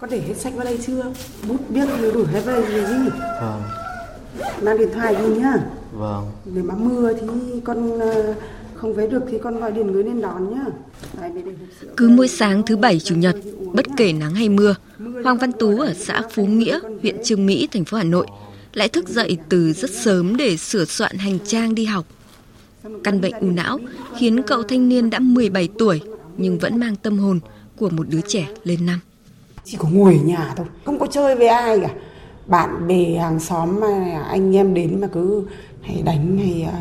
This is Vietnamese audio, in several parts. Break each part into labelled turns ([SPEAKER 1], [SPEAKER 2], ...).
[SPEAKER 1] Có để hết sách vào đây chưa? Bút biết đủ hết vào đây gì?
[SPEAKER 2] Vâng.
[SPEAKER 1] Mang điện thoại đi nhá.
[SPEAKER 2] Vâng.
[SPEAKER 1] Nếu mà mưa thì con ờ, không về được thì con gọi điện gửi lên đón nhá.
[SPEAKER 3] Cứ mỗi sáng thứ bảy chủ nhật, bất kể nắng hay mưa, Hoàng Văn Tú ở xã Phú Nghĩa, huyện Trương Mỹ, thành phố Hà Nội lại thức dậy từ rất sớm để sửa soạn hành trang đi học. Căn bệnh u não khiến cậu thanh niên đã 17 tuổi nhưng vẫn mang tâm hồn của một đứa trẻ lên năm.
[SPEAKER 1] Chỉ có ngồi ở nhà thôi, không có chơi với ai cả. Bạn bè hàng xóm mà anh em đến mà cứ hay đánh hay à,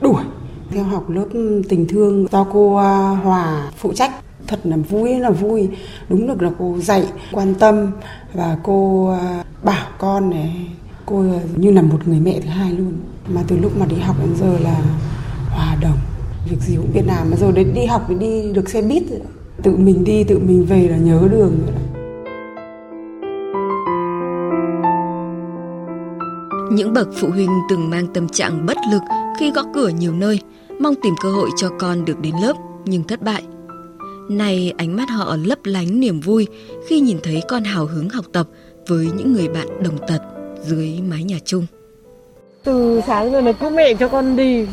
[SPEAKER 1] đuổi. Theo học lớp tình thương do cô à, Hòa phụ trách thật là vui là vui. Đúng được là cô dạy quan tâm và cô à, bảo con này cô như là một người mẹ thứ hai luôn. Mà từ lúc mà đi học đến giờ là hòa đồng. Việc gì cũng biết làm. Mà rồi đến đi học thì đi được xe buýt. Rồi tự mình đi tự mình về là nhớ đường. rồi
[SPEAKER 3] Những bậc phụ huynh từng mang tâm trạng bất lực khi gõ cửa nhiều nơi, mong tìm cơ hội cho con được đến lớp nhưng thất bại. Nay ánh mắt họ lấp lánh niềm vui khi nhìn thấy con hào hứng học tập với những người bạn đồng tật dưới mái nhà chung.
[SPEAKER 4] Từ sáng rồi nó cứ mẹ cho con đi.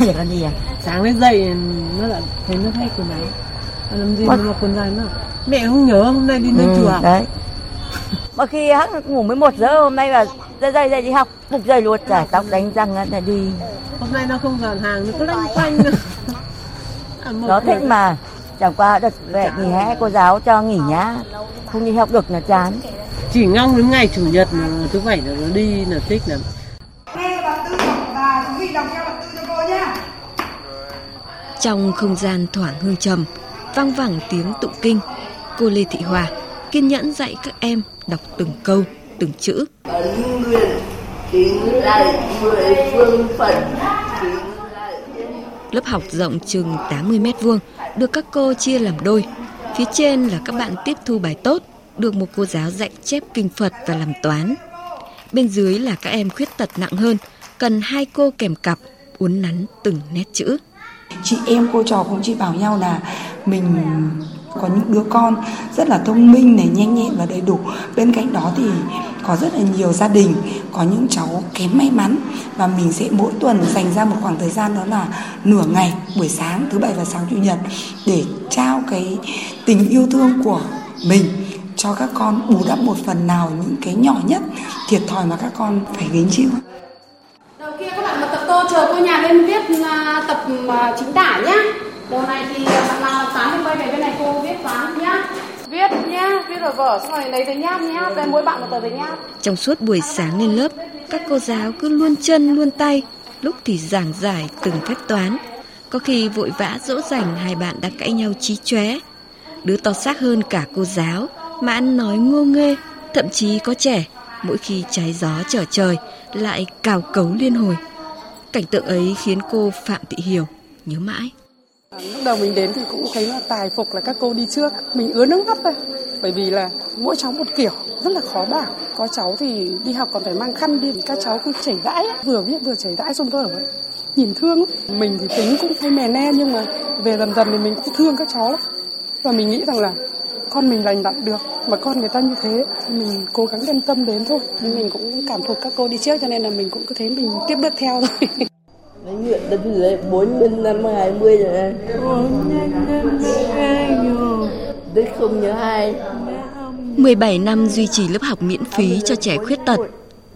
[SPEAKER 5] Mẹ con đi à?
[SPEAKER 4] Sáng lên dậy nó lại thấy nó thay quần áo. Làm gì mà mặc quần dài nữa? Mẹ không nhớ hôm nay đi lên ừ, chùa.
[SPEAKER 5] Đấy. Mà khi hắn ngủ 11 giờ hôm nay là dậy dậy dậy đi học, phục dậy luôn, chải tóc đánh răng là đi.
[SPEAKER 4] Hôm nay nó không dọn hàng, nó cứ lanh quanh.
[SPEAKER 5] à, nó thích mà, chẳng qua đợt về nghỉ hè cô giáo cho nghỉ nhá, không đi học được là chán.
[SPEAKER 4] Chỉ ngong đến ngày chủ nhật mà thứ bảy là nó đi là thích lắm.
[SPEAKER 3] Trong không gian thoảng hương trầm, vang vẳng tiếng tụng kinh, cô Lê Thị Hòa kiên nhẫn dạy các em đọc từng câu, từng chữ.
[SPEAKER 6] Ấn nguyện kính mười phương phật
[SPEAKER 3] Lớp học rộng chừng 80 mét vuông, được các cô chia làm đôi. Phía trên là các bạn tiếp thu bài tốt, được một cô giáo dạy chép kinh Phật và làm toán. Bên dưới là các em khuyết tật nặng hơn, cần hai cô kèm cặp, uốn nắn từng nét chữ.
[SPEAKER 7] Chị em cô trò cũng chỉ bảo nhau là mình có những đứa con rất là thông minh này, nhanh nhẹn và đầy đủ. Bên cạnh đó thì có rất là nhiều gia đình, có những cháu kém may mắn. Và mình sẽ mỗi tuần dành ra một khoảng thời gian đó là nửa ngày, buổi sáng, thứ bảy và sáng chủ nhật để trao cái tình yêu thương của mình cho các con, bù đắp một phần nào những cái nhỏ nhất thiệt thòi mà các con phải gánh chịu.
[SPEAKER 8] Đầu kia các bạn mà tập tô chờ cô nhà lên viết à, tập à, chính tả nhá đầu này thì bạn nào toán thì quay về bên này cô viết toán nhá. Viết nhá viết ở vở xong rồi lấy giấy nháp nhá về mỗi bạn một tờ giấy nháp.
[SPEAKER 3] Trong suốt buổi sáng lên lớp các cô giáo cứ luôn chân luôn tay lúc thì giảng giải từng phép toán. Có khi vội vã dỗ dành hai bạn đã cãi nhau chí chóe. Đứa to xác hơn cả cô giáo mà ăn nói ngô nghê thậm chí có trẻ mỗi khi trái gió trở trời lại cào cấu liên hồi. Cảnh tượng ấy khiến cô phạm thị hiểu nhớ mãi À,
[SPEAKER 1] lúc đầu mình đến thì cũng thấy là tài phục là các cô đi trước, mình ứa nước mắt thôi. Bởi vì là mỗi cháu một kiểu, rất là khó bảo. Có cháu thì đi học còn phải mang khăn đi, các cháu cứ chảy vãi vừa viết vừa chảy vãi xong thôi ấy nhìn thương mình thì tính cũng hay mè ne nhưng mà về dần dần thì mình cũng thương các cháu lắm. Và mình nghĩ rằng là con mình lành lặn được, mà con người ta như thế thì mình cố gắng yên tâm đến thôi. Nhưng mình cũng cảm phục các cô đi trước cho nên là mình cũng cứ thấy mình tiếp bước theo thôi.
[SPEAKER 6] Anh nguyện tập lệ 4 nhân năm 20 rồi này 4 nhân năm 20 rồi Đức không nhớ hai
[SPEAKER 3] 17 năm duy trì lớp học miễn phí cho trẻ khuyết tật.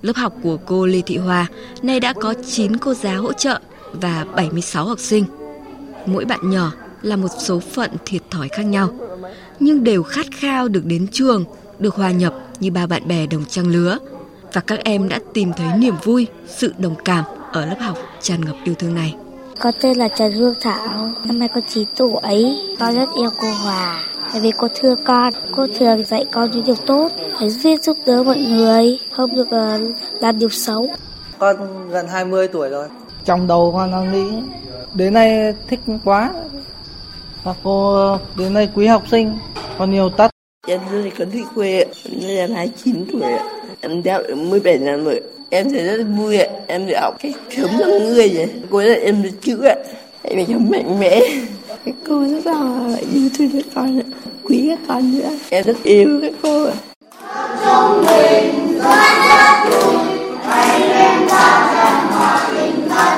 [SPEAKER 3] Lớp học của cô Lê Thị Hòa nay đã có 9 cô giáo hỗ trợ và 76 học sinh. Mỗi bạn nhỏ là một số phận thiệt thòi khác nhau nhưng đều khát khao được đến trường, được hòa nhập như ba bạn bè đồng trang lứa. Và các em đã tìm thấy niềm vui, sự đồng cảm ở lớp học tràn ngập yêu thương này.
[SPEAKER 9] Con tên là Trần Hương Thảo, năm nay con 9 tuổi. Con rất yêu cô Hòa, tại vì cô thương con. Cô thường dạy con những điều tốt, phải duyên giúp đỡ mọi người, không được uh, làm điều xấu.
[SPEAKER 10] Con gần 20 tuổi rồi.
[SPEAKER 11] Trong đầu con đang nghĩ, đến nay thích quá, các cô đến đây quý học sinh còn nhiều tất.
[SPEAKER 6] Em rất có thích quê, em 29 tuổi, em đeo 17 năm rồi. Em thấy rất vui ạ, em được học cách sống cho người vậy. Cô là em được chữ ạ, em phải sống mạnh mẽ. Các cô rất là yêu thương các con ạ, quý các con nữa em rất yêu các cô
[SPEAKER 2] ạ mình rất rất vui hãy đem ta rằng thân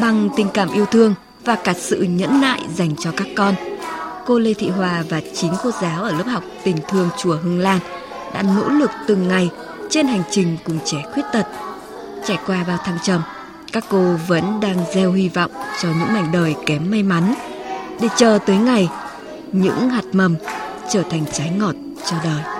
[SPEAKER 3] bằng tình cảm yêu thương và cả sự nhẫn nại dành cho các con. Cô Lê Thị Hòa và chín cô giáo ở lớp học tình thương chùa Hưng Lan đã nỗ lực từng ngày trên hành trình cùng trẻ khuyết tật. Trải qua bao thăng trầm, các cô vẫn đang gieo hy vọng cho những mảnh đời kém may mắn để chờ tới ngày những hạt mầm trở thành trái ngọt cho đời.